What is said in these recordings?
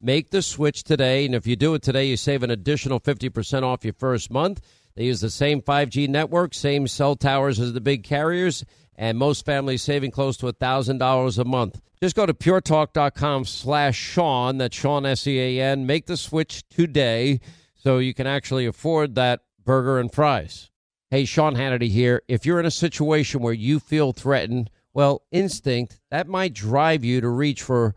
Make the switch today, and if you do it today, you save an additional fifty percent off your first month. They use the same 5G network, same cell towers as the big carriers, and most families saving close to $1,000 a month. Just go to puretalk.com slash Sean, that's Sean S-E-A-N. Make the switch today so you can actually afford that burger and fries. Hey, Sean Hannity here. If you're in a situation where you feel threatened, well, instinct, that might drive you to reach for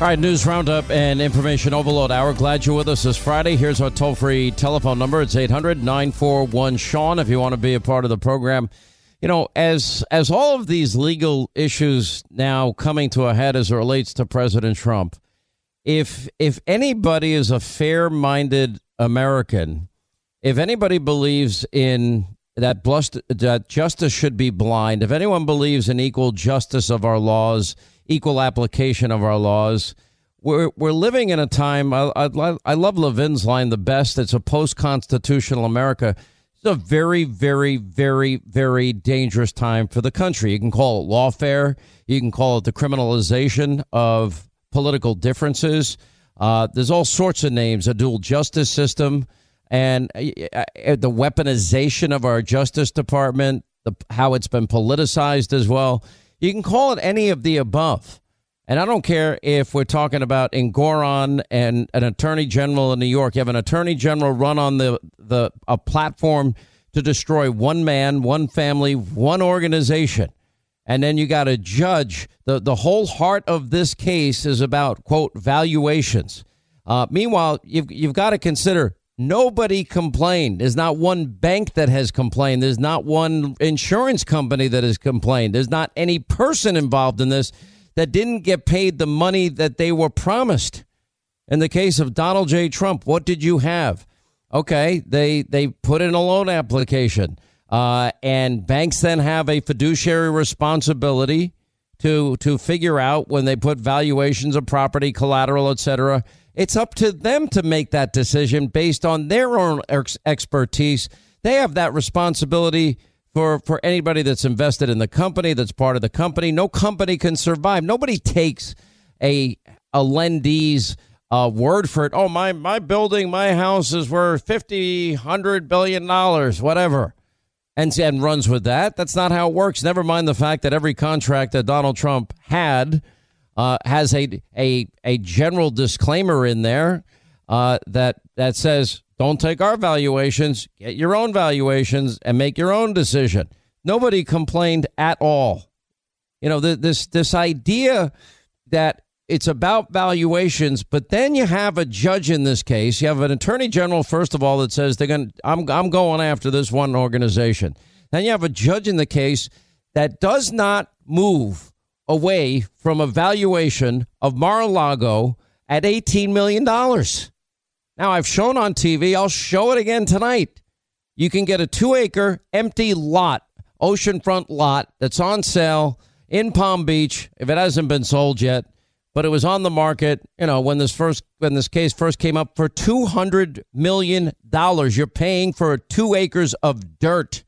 All right, news roundup and information overload hour. Glad you're with us this Friday. Here's our toll free telephone number. It's 800 941 Sean if you want to be a part of the program. You know, as as all of these legal issues now coming to a head as it relates to President Trump, if if anybody is a fair minded American, if anybody believes in that, blust, that justice should be blind, if anyone believes in equal justice of our laws, equal application of our laws. We're, we're living in a time, I, I, I love Levin's line the best. It's a post constitutional America. It's a very, very, very, very dangerous time for the country. You can call it lawfare, you can call it the criminalization of political differences. Uh, there's all sorts of names a dual justice system and uh, uh the weaponization of our Justice Department, the, how it's been politicized as well. You can call it any of the above. And I don't care if we're talking about Engoron and an attorney general in New York. You have an attorney general run on the, the a platform to destroy one man, one family, one organization. And then you got a judge. The, the whole heart of this case is about, quote, valuations. Uh, meanwhile, you've, you've got to consider Nobody complained. There's not one bank that has complained. There's not one insurance company that has complained. There's not any person involved in this that didn't get paid the money that they were promised. In the case of Donald J. Trump, what did you have? Okay, they they put in a loan application, uh, and banks then have a fiduciary responsibility to to figure out when they put valuations of property, collateral, etc it's up to them to make that decision based on their own ex- expertise. They have that responsibility for, for anybody that's invested in the company, that's part of the company. No company can survive. Nobody takes a, a lendee's uh, word for it. Oh, my, my building, my house is worth 50, 100 billion dollars, whatever. And, and runs with that. That's not how it works. Never mind the fact that every contract that Donald Trump had – uh, has a, a, a general disclaimer in there uh, that, that says, don't take our valuations, get your own valuations and make your own decision. Nobody complained at all. You know, the, this, this idea that it's about valuations, but then you have a judge in this case. You have an attorney general, first of all, that says they're going I'm, I'm going after this one organization. Then you have a judge in the case that does not move away from a valuation of Mar-a-Lago at $18 million. Now, I've shown on TV, I'll show it again tonight. You can get a two acre empty lot, oceanfront lot that's on sale in Palm Beach if it hasn't been sold yet. But it was on the market, you know, when this first when this case first came up for two hundred million dollars. You're paying for two acres of dirt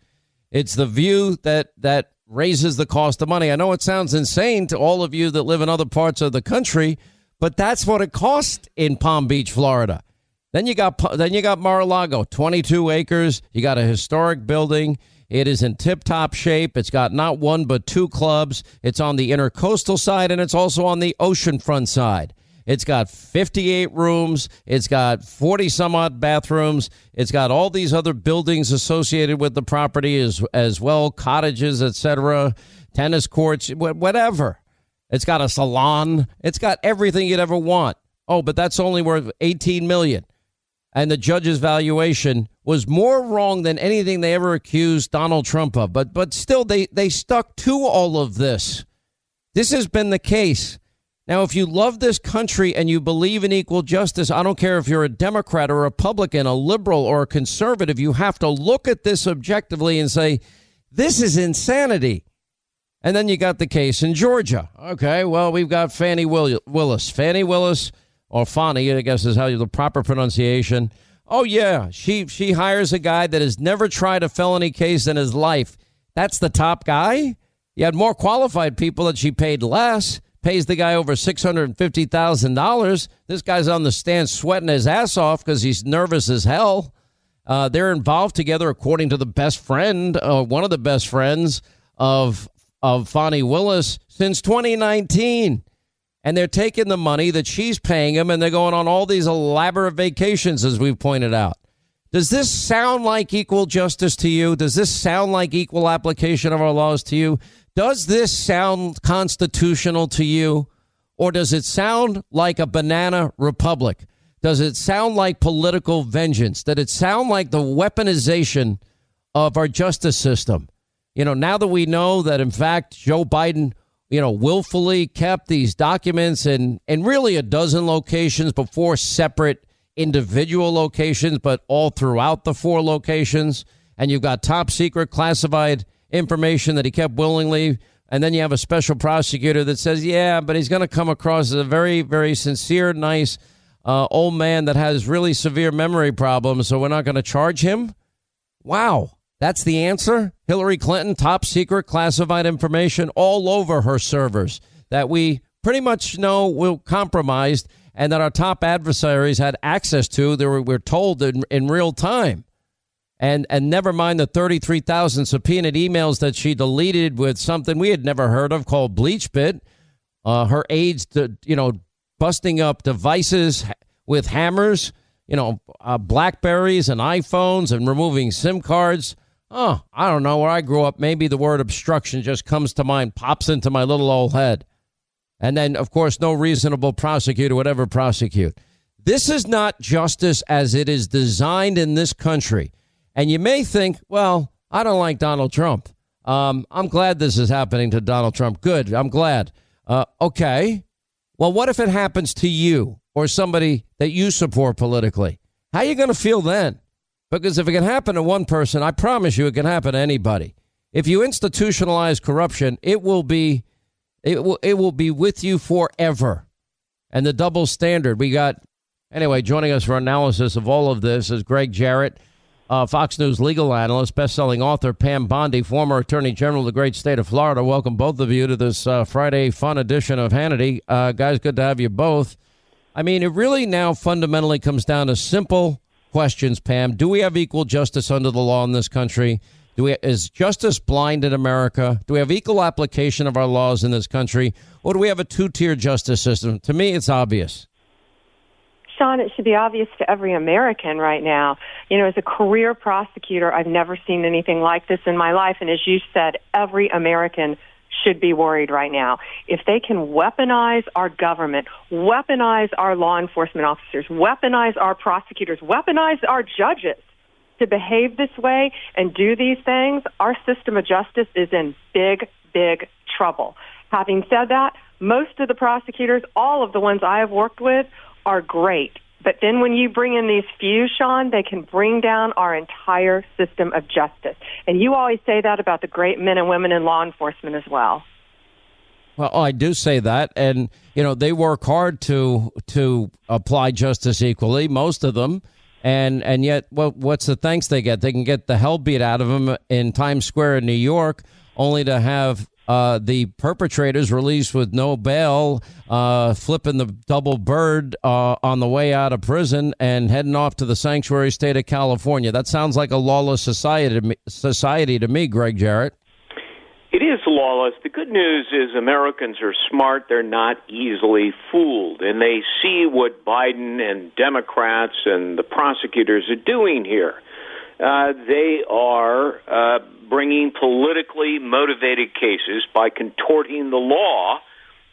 It's the view that that raises the cost of money. I know it sounds insane to all of you that live in other parts of the country, but that's what it costs in Palm Beach, Florida. Then you got then you got Mar-a-Lago, 22 acres. You got a historic building. It is in tip-top shape. It's got not one but two clubs. It's on the intercoastal side and it's also on the oceanfront side. It's got 58 rooms. It's got 40 some odd bathrooms. It's got all these other buildings associated with the property as as well, cottages, etc., tennis courts, whatever. It's got a salon. It's got everything you'd ever want. Oh, but that's only worth 18 million. And the judge's valuation was more wrong than anything they ever accused Donald Trump of. But but still they they stuck to all of this. This has been the case. Now, if you love this country and you believe in equal justice, I don't care if you're a Democrat or a Republican, a liberal or a conservative, you have to look at this objectively and say, this is insanity. And then you got the case in Georgia. Okay, well, we've got Fani Willis. Fannie Willis, or Fani, I guess is how you, the proper pronunciation. Oh, yeah, she, she hires a guy that has never tried a felony case in his life. That's the top guy? You had more qualified people that she paid less pays the guy over $650,000. This guy's on the stand sweating his ass off because he's nervous as hell. Uh, they're involved together, according to the best friend, uh, one of the best friends of of Fani Willis since 2019. And they're taking the money that she's paying him and they're going on all these elaborate vacations, as we've pointed out. Does this sound like equal justice to you? Does this sound like equal application of our laws to you? Does this sound constitutional to you? Or does it sound like a banana republic? Does it sound like political vengeance? Does it sound like the weaponization of our justice system? You know, now that we know that, in fact, Joe Biden, you know, willfully kept these documents in, in really a dozen locations before separate individual locations, but all throughout the four locations. And you've got top secret classified information that he kept willingly. And then you have a special prosecutor that says, yeah, but he's going to come across as a very, very sincere, nice uh, old man that has really severe memory problems. So we're not going to charge him. Wow. That's the answer. Hillary Clinton, top secret classified information all over her servers that we pretty much know will compromised and that our top adversaries had access to. They were, we're told in, in real time and and never mind the 33,000 subpoenaed emails that she deleted with something we had never heard of called BleachBit. Uh, her aides, to, you know, busting up devices with hammers, you know, uh, Blackberries and iPhones and removing SIM cards. Oh, I don't know. Where I grew up, maybe the word obstruction just comes to mind, pops into my little old head. And then, of course, no reasonable prosecutor would ever prosecute. This is not justice as it is designed in this country. And you may think, well, I don't like Donald Trump. Um, I'm glad this is happening to Donald Trump. Good. I'm glad. Uh, okay. Well, what if it happens to you or somebody that you support politically? How are you going to feel then? Because if it can happen to one person, I promise you it can happen to anybody. If you institutionalize corruption, it will be it will it will be with you forever. And the double standard. We got anyway, joining us for analysis of all of this is Gregg Jarrett uh, Fox News legal analyst, best-selling author Pam Bondi, former Attorney General of the great state of Florida. Welcome both of you to this uh, Friday fun edition of Hannity. Uh, guys, good to have you both. I mean, it really now fundamentally comes down to simple questions, Pam. Do we have equal justice under the law in this country? Do we, is justice blind in America? Do we have equal application of our laws in this country? Or do we have a two-tier justice system? To me, it's obvious. Sean, it should be obvious to every American right now. You know, as a career prosecutor, I've never seen anything like this in my life. And as you said, every American should be worried right now. If they can weaponize our government, weaponize our law enforcement officers, weaponize our prosecutors, weaponize our judges to behave this way and do these things, our system of justice is in big, big trouble. Having said that, most of the prosecutors, all of the ones I have worked with, are great. But then when you bring in these few, Sean, they can bring down our entire system of justice. And you always say that about the great men and women in law enforcement as well. Well, I do say that, and you know they work hard to to apply justice equally. Most of them, and and yet what what's the thanks they get? They can get the hell beat out of them in Times Square in New York, only to have uh, the perpetrators released with no bail, uh, flipping the double bird uh, on the way out of prison and heading off to the sanctuary state of California. That sounds like a lawless society to me, society to me, Gregg Jarrett. It is lawless. The good news is Americans are smart. They're not easily fooled. And they see what Biden and Democrats and the prosecutors are doing here. Uh, they are uh, bringing politically motivated cases by contorting the law.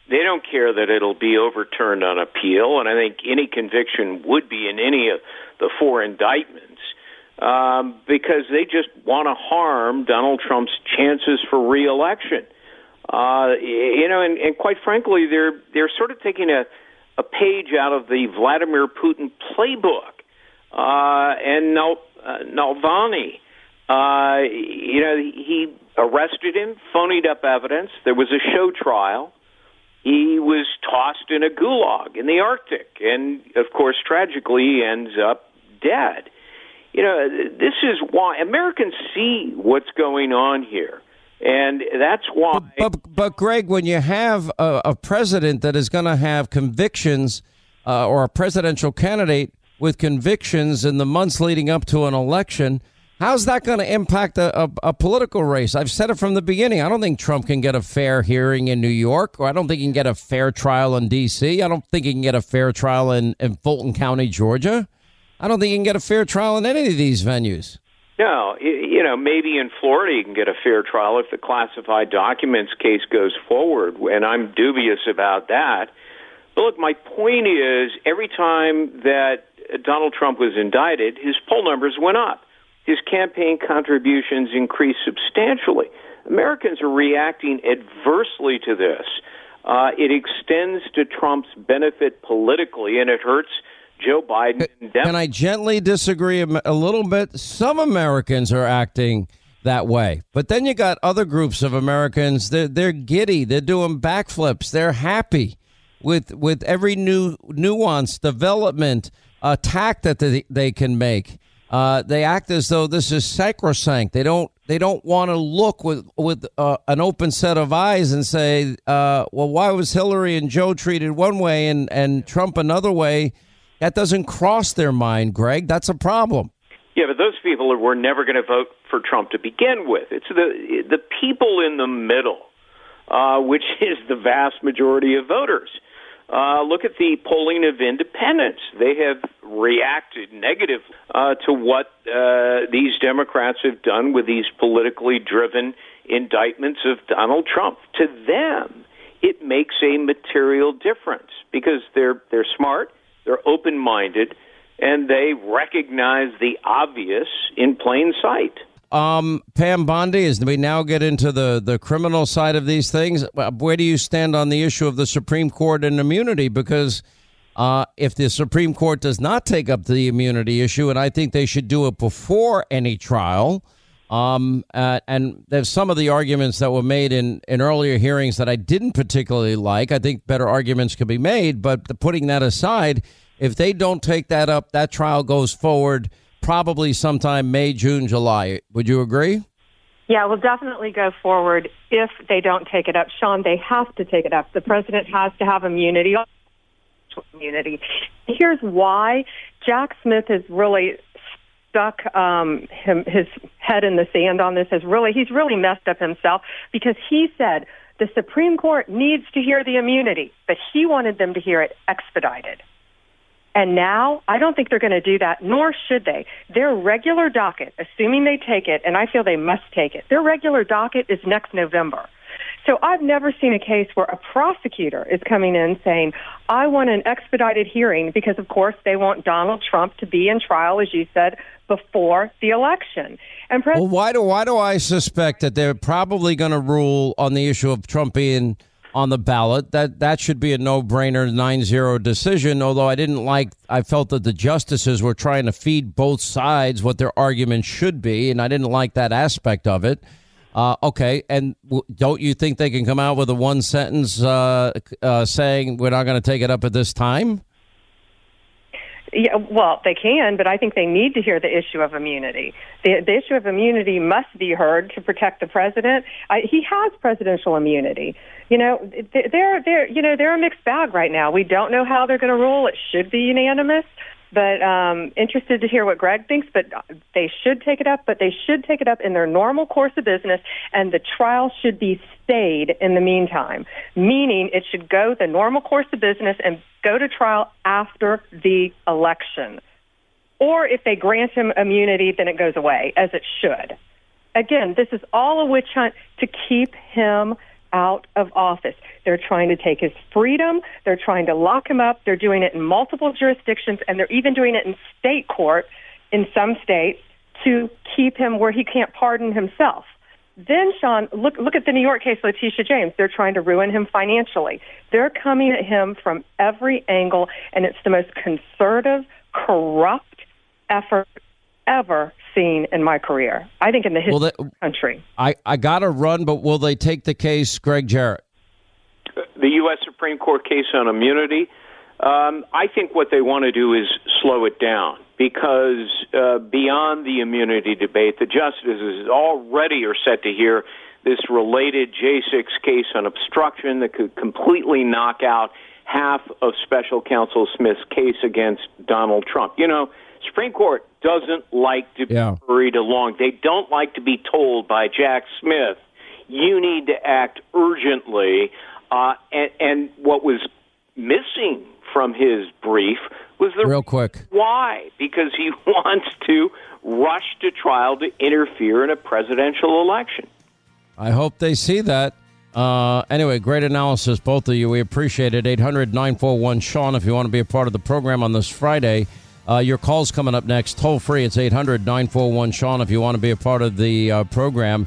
They don't care that it'll be overturned on appeal, and I think any conviction would be in any of the four indictments um, because they just want to harm Donald Trump's chances for reelection. Uh, you know, and, and quite frankly, they're they're sort of taking a a page out of the Vladimir Putin playbook. Uh, and now uh, Navalny. Uh, you know, he arrested him, phonied up evidence. There was a show trial. He was tossed in a gulag in the Arctic, and of course, tragically, he ends up dead. You know, this is why Americans see what's going on here. And that's why. But, but, but Gregg, when you have a, a president that is going to have convictions uh, or a presidential candidate with convictions in the months leading up to an election. How's that going to impact a, a, a, political race? I've said it from the beginning. I don't think Trump can get a fair hearing in New York, or I don't think he can get a fair trial in D.C. I don't think he can get a fair trial in, in Fulton County, Georgia. I don't think he can get a fair trial in any of these venues. No, you know, maybe in Florida you can get a fair trial if the classified documents case goes forward, and I'm dubious about that. But look, my point is every time that Donald Trump was indicted, his poll numbers went up. His campaign contributions increased substantially. Americans are reacting adversely to this. Uh, it extends to Trump's benefit politically, and it hurts Joe Biden. Can I gently disagree a little bit? Some Americans are acting that way, but then you got other groups of Americans. They're, they're giddy. They're doing backflips. They're happy with with every new nuance, development attack that they, they can make. Uh, they act as though this is sacrosanct. They don't. They don't want to look with with uh, an open set of eyes and say, uh, "Well, why was Hillary and Joe treated one way and and Trump another way?" That doesn't cross their mind, Gregg. That's a problem. Yeah, but those people were never going to vote for Trump to begin with. It's the the people in the middle, uh, which is the vast majority of voters. Uh, look at the polling of independents. They have reacted negatively uh, to what uh, these Democrats have done with these politically driven indictments of Donald Trump. To them, it makes a material difference because they're they're smart, they're open minded, and they recognize the obvious in plain sight. Um, Pam Bondi, as we now get into the, the criminal side of these things, where do you stand on the issue of the Supreme Court and immunity? Because uh, if the Supreme Court does not take up the immunity issue, and I think they should do it before any trial, um, uh, and there's some of the arguments that were made in, in earlier hearings that I didn't particularly like. I think better arguments could be made, but putting that aside, if they don't take that up, that trial goes forward probably sometime May, June, July. Would you agree? Yeah, we'll definitely go forward if they don't take it up. Sean, they have to take it up. The president has to have immunity. Immunity. Here's why Jack Smith has really stuck um, him, his head in the sand on this. Has really he's really messed up himself because he said the Supreme Court needs to hear the immunity, but he wanted them to hear it expedited. And now I don't think they're going to do that, nor should they. Their regular docket, assuming they take it, and I feel they must take it, their regular docket is next November. So I've never seen a case where a prosecutor is coming in saying, I want an expedited hearing because, of course, they want Donald Trump to be in trial, as you said, before the election. And Pres- well, why do why do I suspect that they're probably going to rule on the issue of Trump being on the ballot. That that should be a no-brainer 9-0 decision, although I didn't like I felt that the justices were trying to feed both sides what their argument should be and I didn't like that aspect of it. Uh, okay, and w- don't you think they can come out with a one sentence uh, uh, saying we're not going to take it up at this time? Yeah, well, they can, but I think they need to hear the issue of immunity. The, the issue of immunity must be heard to protect the president. I, he has presidential immunity. You know, they're they're you know they're a mixed bag right now. We don't know how they're going to rule. It should be unanimous, but um, interested to hear what Gregg thinks. But they should take it up, but they should take it up in their normal course of business, and the trial should be stayed in the meantime. Meaning, it should go the normal course of business and go to trial after the election. Or if they grant him immunity, then it goes away, as it should. Again, this is all a witch hunt to keep him out of office. They're trying to take his freedom. They're trying to lock him up. They're doing it in multiple jurisdictions, and they're even doing it in state court in some states to keep him where he can't pardon himself. Then, Sean, look look at the New York case, Letitia James. They're trying to ruin him financially. They're coming at him from every angle, and it's the most conservative, corrupt effort ever seen in my career. I think in the history they, of the country. I, I got to run, but will they take the case, Gregg Jarrett? The U.S. Supreme Court case on immunity. Um, I think what they want to do is slow it down because uh, beyond the immunity debate, the justices already are set to hear this related J6 case on obstruction that could completely knock out half of special counsel Smith's case against Donald Trump. You know, Supreme Court doesn't like to be yeah. hurried along. They don't like to be told by Jack Smith, you need to act urgently. Uh, and, and what was missing from his brief was the real quick why because he wants to rush to trial to interfere in a presidential election. I hope they see that. Uh, anyway, great analysis, both of you. We appreciate it. 800 941 Sean, if you want to be a part of the program on this Friday. Uh, your call's coming up next. Toll free. It's 800 941 Sean if you want to be a part of the uh, program.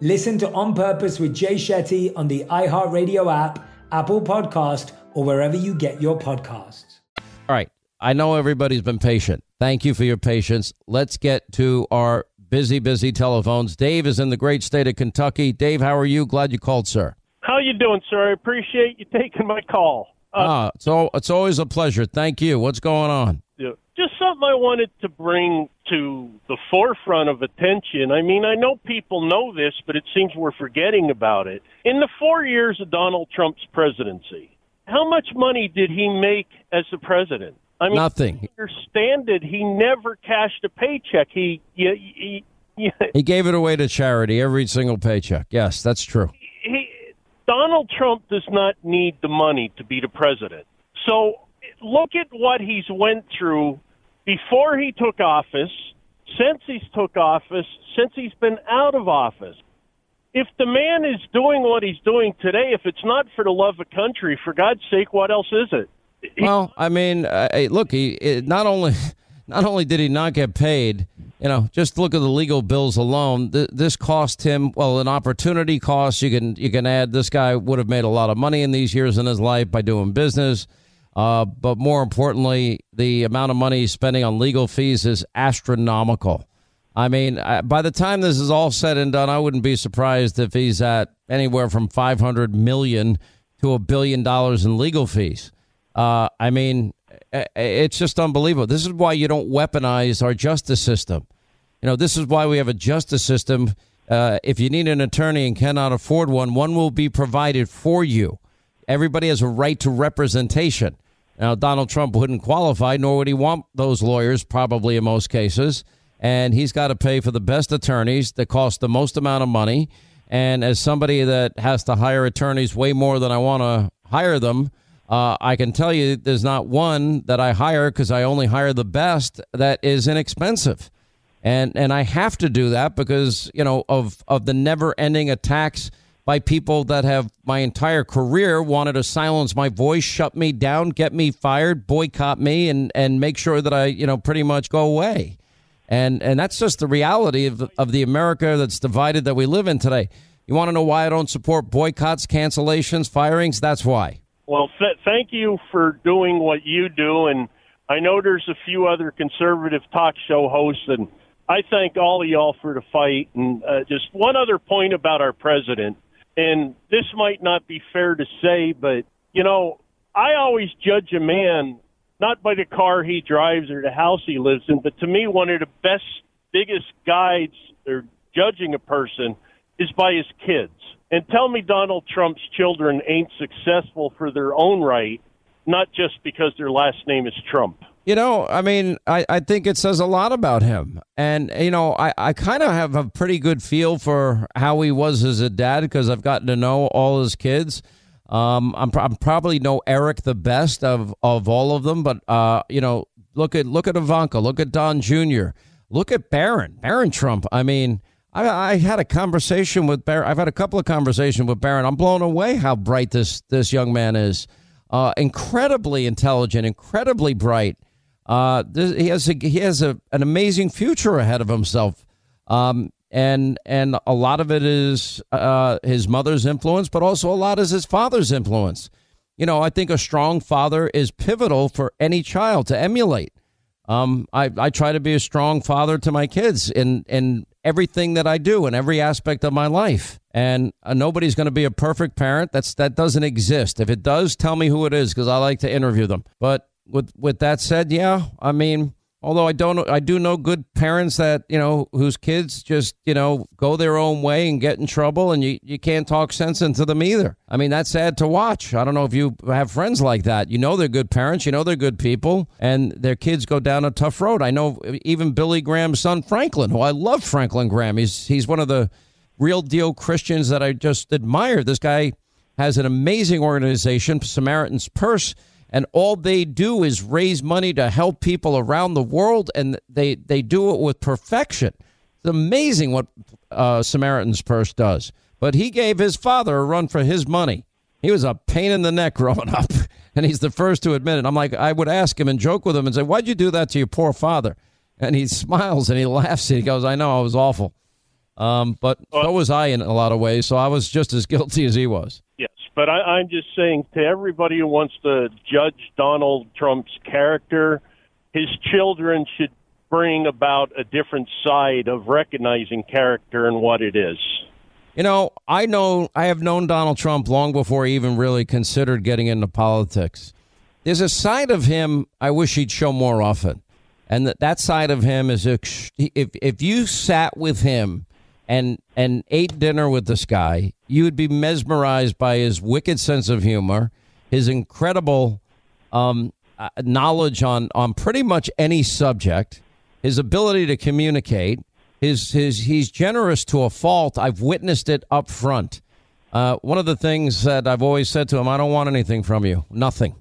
Listen to On Purpose with Jay Shetty on the iHeartRadio app, Apple Podcast, or wherever you get your podcasts. All right. I know everybody's been patient. Thank you for your patience. Let's get to our busy, busy telephones. Dave is in the great state of Kentucky. Dave, how are you? Glad you called, sir. How you doing, sir? I appreciate you taking my call. Uh, ah, so it's always a pleasure. Thank you. What's going on? Just something I wanted to bring to the forefront of attention. I mean, I know people know this, but it seems we're forgetting about it. In the four years of Donald Trump's presidency, how much money did he make as the president? I mean, Nothing. Understand it. He never cashed a paycheck. He, he, he, he, He gave it away to charity every single paycheck. Yes, that's true. he Donald Trump does not need the money to be the president. So look at what he's went through before he took office, since he's took office, since he's been out of office. If the man is doing what he's doing today, if it's not for the love of country, for God's sake, what else is it? Well, I mean, uh, hey, look, he it, not only not only did he not get paid, you know, just look at the legal bills alone. Th- this cost him well an opportunity cost. You can you can add this guy would have made a lot of money in these years in his life by doing business. Uh, but more importantly, the amount of money he's spending on legal fees is astronomical. I mean, I, by the time this is all said and done, I wouldn't be surprised if he's at anywhere from 500 million to a billion dollars in legal fees. Uh, I mean, i- i- it's just unbelievable. This is why you don't weaponize our justice system. You know, this is why we have a justice system. Uh, if you need an attorney and cannot afford one, one will be provided for you. Everybody has a right to representation. Now, Donald Trump wouldn't qualify, nor would he want those lawyers, probably in most cases. And he's got to pay for the best attorneys that cost the most amount of money. And as somebody that has to hire attorneys way more than I want to hire them, uh, I can tell you there's not one that I hire because I only hire the best that is inexpensive. And and I have to do that because, you know, of of the never-ending attacks by people that have my entire career wanted to silence my voice, shut me down, get me fired, boycott me and and make sure that I, you know, pretty much go away. And and that's just the reality of of the America that's divided that we live in today. You want to know why I don't support boycotts, cancellations, firings? That's why. Well, th- thank you for doing what you do, and I know there's a few other conservative talk show hosts, and I thank all of y'all for the fight. And uh, just one other point about our president, and this might not be fair to say, but you know, I always judge a man not by the car he drives or the house he lives in, but to me, one of the best, biggest guides or judging a person is by his kids. And tell me Donald Trump's children ain't successful for their own right, not just because their last name is Trump. You know, I mean, I, I think it says a lot about him. And, you know, I, I kind of have a pretty good feel for how he was as a dad because I've gotten to know all his kids. Um, I'm, I'm probably know Eric the best of, of all of them, but, uh, you know, look at look at Ivanka, look at Don Jr., look at Barron, Barron Trump. I mean, I, I had a conversation with Barron. I've had a couple of conversations with Barron. I'm blown away how bright this this young man is. Uh, incredibly intelligent, incredibly bright. Uh, this, he has a, he has a, an amazing future ahead of himself. Um, and and a lot of it is uh, his mother's influence, but also a lot is his father's influence. You know, I think a strong father is pivotal for any child to emulate. Um, I, I try to be a strong father to my kids in in everything that I do in every aspect of my life. And uh, nobody's going to be a perfect parent. That's that doesn't exist. If it does, tell me who it is because I like to interview them. But with with that said, yeah, I mean, although I don't, I do know good parents that you know whose kids just you know go their own way and get in trouble, and you you can't talk sense into them either. I mean, that's sad to watch. I don't know if you have friends like that. You know they're good parents, you know they're good people, and their kids go down a tough road. I know even Billy Graham's son Franklin, who I love Franklin Graham. He's he's one of the real deal Christians that I just admire. This guy has an amazing organization, Samaritan's Purse and all they do is raise money to help people around the world, and they they do it with perfection. It's amazing what uh, Samaritan's Purse does. But he gave his father a run for his money. He was a pain in the neck growing up, and he's the first to admit it. I'm like, I would ask him and joke with him and say, "Why'd you do that to your poor father?" And he smiles and he laughs and he goes, "I know I was awful." Um, but so was I in a lot of ways. So I was just as guilty as he was. Yes, but I, I'm just saying to everybody who wants to judge Donald Trump's character, his children should bring about a different side of recognizing character and what it is. You know, I know I have known Donald Trump long before he even really considered getting into politics. There's a side of him I wish he'd show more often. And that, that side of him is if if you sat with him and and ate dinner with this guy, you would be mesmerized by his wicked sense of humor, his incredible um, uh, knowledge on on pretty much any subject, his ability to communicate, his his he's generous to a fault. I've witnessed it up front. Uh, one of the things that I've always said to him, I don't want anything from you, nothing.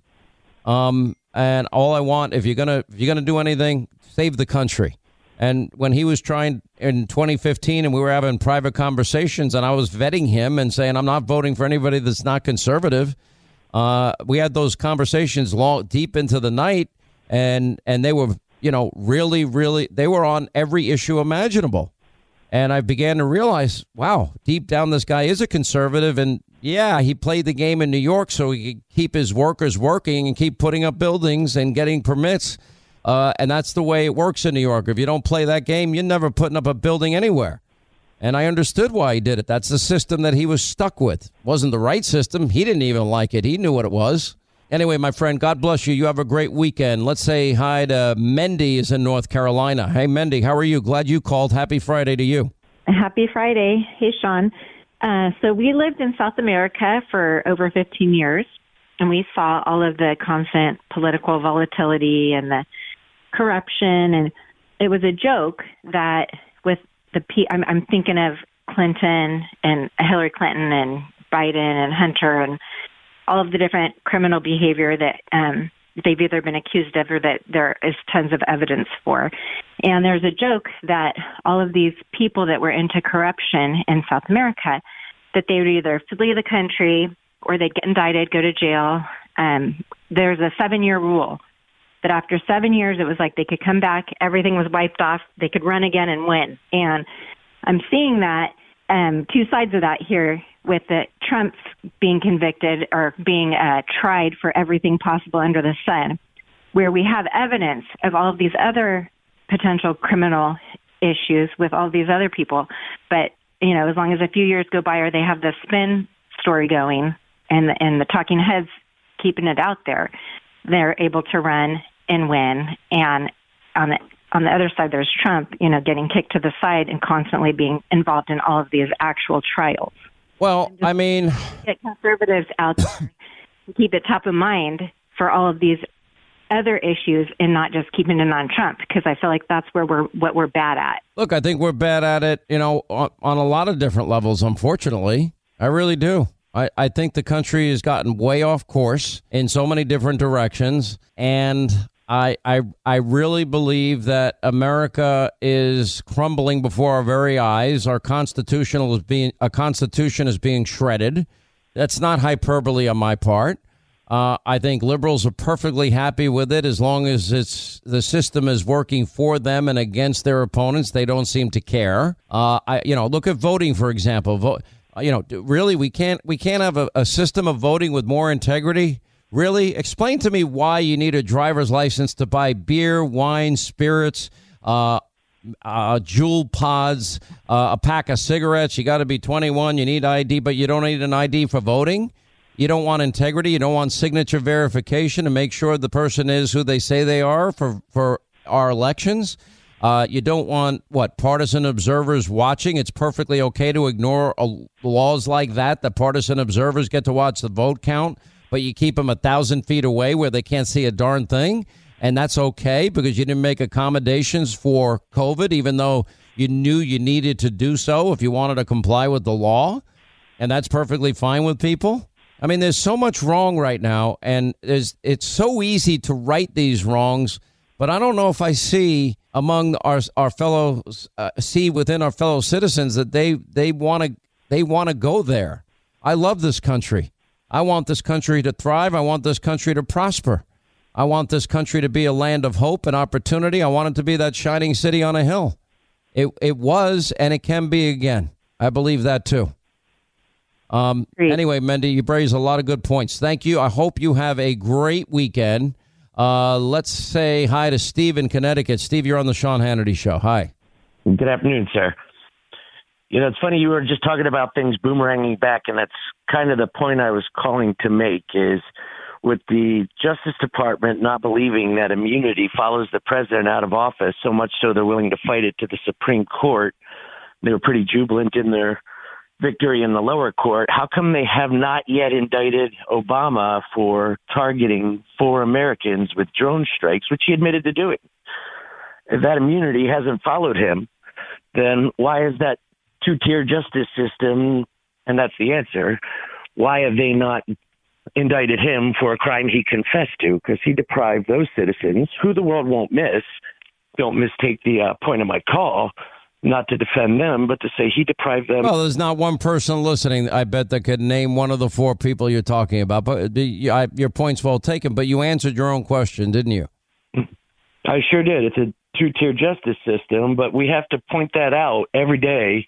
Um, and all I want, if you're gonna if you're gonna do anything, save the country. And when he was trying in 2015 and we were having private conversations and I was vetting him and saying, I'm not voting for anybody that's not conservative. Uh, we had those conversations long, deep into the night and, and they were, you know, really, really, they were on every issue imaginable. And I began to realize, wow, deep down, this guy is a conservative. And yeah, he played the game in New York so he could keep his workers working and keep putting up buildings and getting permits. Uh, and that's the way it works in New York. If you don't play that game, you're never putting up a building anywhere. And I understood why he did it. That's the system that he was stuck with. It wasn't the right system. He didn't even like it. He knew what it was. Anyway, my friend, God bless you. You have a great weekend. Let's say hi to Mendy is in North Carolina. Hey, Mendy, how are you? Glad you called. Happy Friday to you. Happy Friday. Hey, Sean. Uh, so we lived in South America for over 15 years, and we saw all of the constant political volatility and the corruption, and it was a joke that with the P, I'm, I'm thinking of Clinton and Hillary Clinton and Biden and Hunter and all of the different criminal behavior that um, they've either been accused of or that there is tons of evidence for. And there's a joke that all of these people that were into corruption in South America, that they would either flee the country or they'd get indicted, go to jail. Um, there's a seven year rule that after seven years, it was like they could come back, everything was wiped off, they could run again and win. And I'm seeing that um, two sides of that here with the Trump's being convicted or being uh, tried for everything possible under the sun, where we have evidence of all of these other potential criminal issues with all these other people. But you know, as long as a few years go by, or they have the spin story going, and and the talking heads keeping it out there, they're able to run and win. And on the on the other side, there's Trump, you know, getting kicked to the side and constantly being involved in all of these actual trials. Well, I mean, get conservatives out there to keep it top of mind for all of these other issues and not just keeping it on Trump because I feel like that's where we're what we're bad at. Look, I think we're bad at it, you know, on, on a lot of different levels, unfortunately. I really do. I, I think the country has gotten way off course in so many different directions. And I, I, I really believe that America is crumbling before our very eyes. Our constitutional is being a constitution is being shredded. That's not hyperbole on my part. Uh, I think liberals are perfectly happy with it as long as it's the system is working for them and against their opponents. They don't seem to care. Uh, I, you know, look at voting for example. Vote, you know, really, we can't we can't have a, a system of voting with more integrity. Really, explain to me why you need a driver's license to buy beer, wine, spirits, uh, uh, Juul pods, uh, a pack of cigarettes. You got to be 21. You need ID, but you don't need an ID for voting. You don't want integrity. You don't want signature verification to make sure the person is who they say they are for, for our elections. Uh, you don't want what partisan observers watching. It's perfectly okay to ignore uh, laws like that. The partisan observers get to watch the vote count, but you keep them a thousand feet away where they can't see a darn thing, and that's okay because you didn't make accommodations for COVID, even though you knew you needed to do so if you wanted to comply with the law, and that's perfectly fine with people. I mean, there's so much wrong right now, and it's so easy to right these wrongs, but I don't know if I see among our our fellows uh, see within our fellow citizens that they they want to they want to go there. I love this country. I want this country to thrive. I want this country to prosper. I want this country to be a land of hope and opportunity. I want it to be that shining city on a hill. It it was and it can be again. I believe that too. Um, anyway, Mendy, you raised a lot of good points. Thank you. I hope you have a great weekend. Uh, let's say hi to Steve in Connecticut. Steve, you're on the Sean Hannity Show. Hi. Good afternoon, sir. You know, it's funny you were just talking about things boomeranging back, and that's kind of the point I was calling to make is with the Justice Department not believing that immunity follows the president out of office, so much so they're willing to fight it to the Supreme Court. They were pretty jubilant in their victory in the lower court, how come they have not yet indicted Obama for targeting four Americans with drone strikes, which he admitted to doing? If that immunity hasn't followed him, then why is that two tier justice system? And that's the answer. Why have they not indicted him for a crime he confessed to? Because he deprived those citizens, who the world won't miss, don't mistake the uh, point of my call not to defend them, but to say he deprived them. Well, there's not one person listening, I bet, that could name one of the four people you're talking about. But uh, the, I, your point's well taken, but you answered your own question, didn't you? I sure did. It's a two tier justice system, but we have to point that out every day.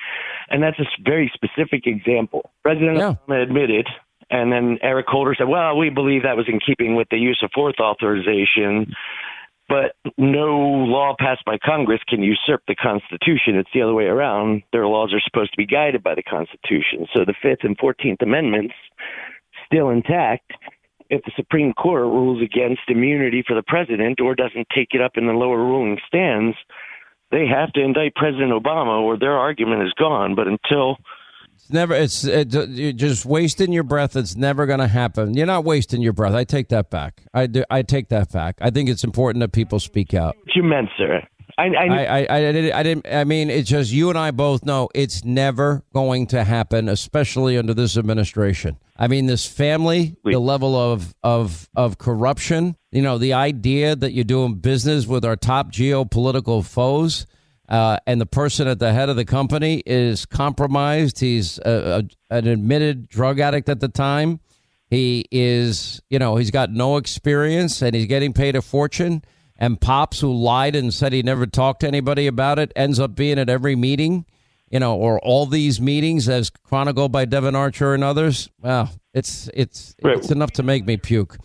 And that's a very specific example. President yeah. Obama admitted, and then Eric Holder said, well, we believe that was in keeping with the use of force authorization but no law passed by Congress can usurp the Constitution. It's the other way around. Their laws are supposed to be guided by the Constitution. So the Fifth and Fourteenth Amendments still intact. If the Supreme Court rules against immunity for the president or doesn't take it up in the lower ruling stands, they have to indict President Obama or their argument is gone. But until it's never. It's it, you're just wasting your breath. It's never going to happen. You're not wasting your breath. I take that back. I do. I take that back. I think it's important that people speak out. What you meant, sir? I I, I, I, I, didn't, I didn't. I mean, it's just you and I both know it's never going to happen, especially under this administration. I mean, this family, the level of of of corruption. You know, the idea that you're doing business with our top geopolitical foes uh, and the person at the head of the company is compromised. He's a, a, an admitted drug addict at the time. He is, you know, he's got no experience and he's getting paid a fortune. And Pops, who lied and said he never talked to anybody about it, ends up being at every meeting, you know, or all these meetings as chronicled by Devon Archer and others. Well, it's it's it's enough to make me puke.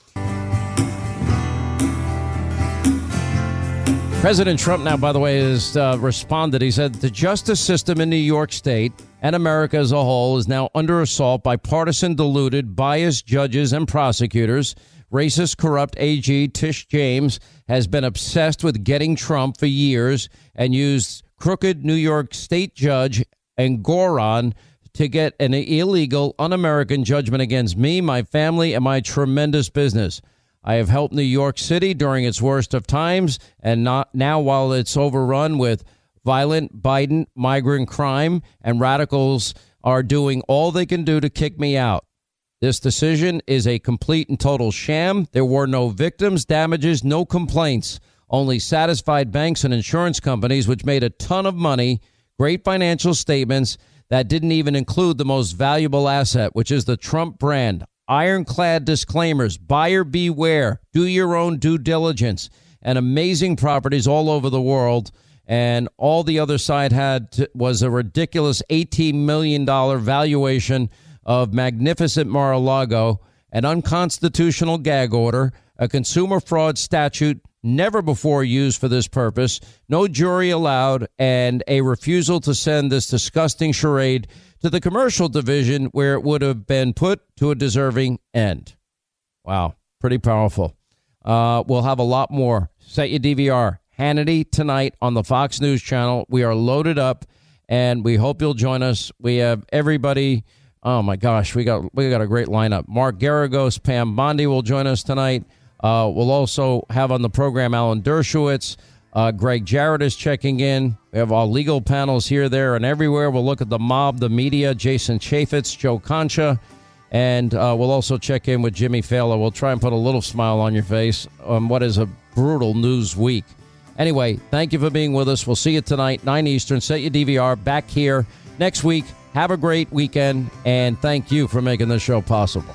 President Trump now, by the way, has uh, responded. He said the justice system in New York State and America as a whole is now under assault by partisan, deluded, biased judges and prosecutors Racist, corrupt AG Tish James has been obsessed with getting Trump for years and used crooked New York state judge Engoron to get an illegal, un American judgment against me, my family, and my tremendous business. I have helped New York City during its worst of times, and not now while it's overrun with violent Biden migrant crime and radicals are doing all they can do to kick me out. This decision is a complete and total sham. There were no victims, damages, no complaints, only satisfied banks and insurance companies, which made a ton of money, great financial statements that didn't even include the most valuable asset, which is the Trump brand. Ironclad disclaimers, buyer beware, do your own due diligence, and amazing properties all over the world. And all the other side had to, was a ridiculous $18 million valuation of magnificent Mar-a-Lago, an unconstitutional gag order, a consumer fraud statute never before used for this purpose, no jury allowed, and a refusal to send this disgusting charade to the commercial division where it would have been put to a deserving end. Wow, pretty powerful. Uh, we'll have a lot more. Set your DVR. Hannity tonight on the Fox News channel. We are loaded up and we hope you'll join us. We have everybody. Oh my gosh, we got we got a great lineup. Mark Geragos, Pam Bondi will join us tonight. Uh, we'll also have on the program Alan Dershowitz. Uh, Gregg Jarrett is checking in. We have our legal panels here, there, and everywhere. We'll look at the mob, the media, Jason Chaffetz, Joe Concha, and uh, we'll also check in with Jimmy Failla. We'll try and put a little smile on your face on what is a brutal news week. Anyway, thank you for being with us. We'll see you tonight, 9 Eastern. Set your DVR back here next week. Have a great weekend, and thank you for making this show possible.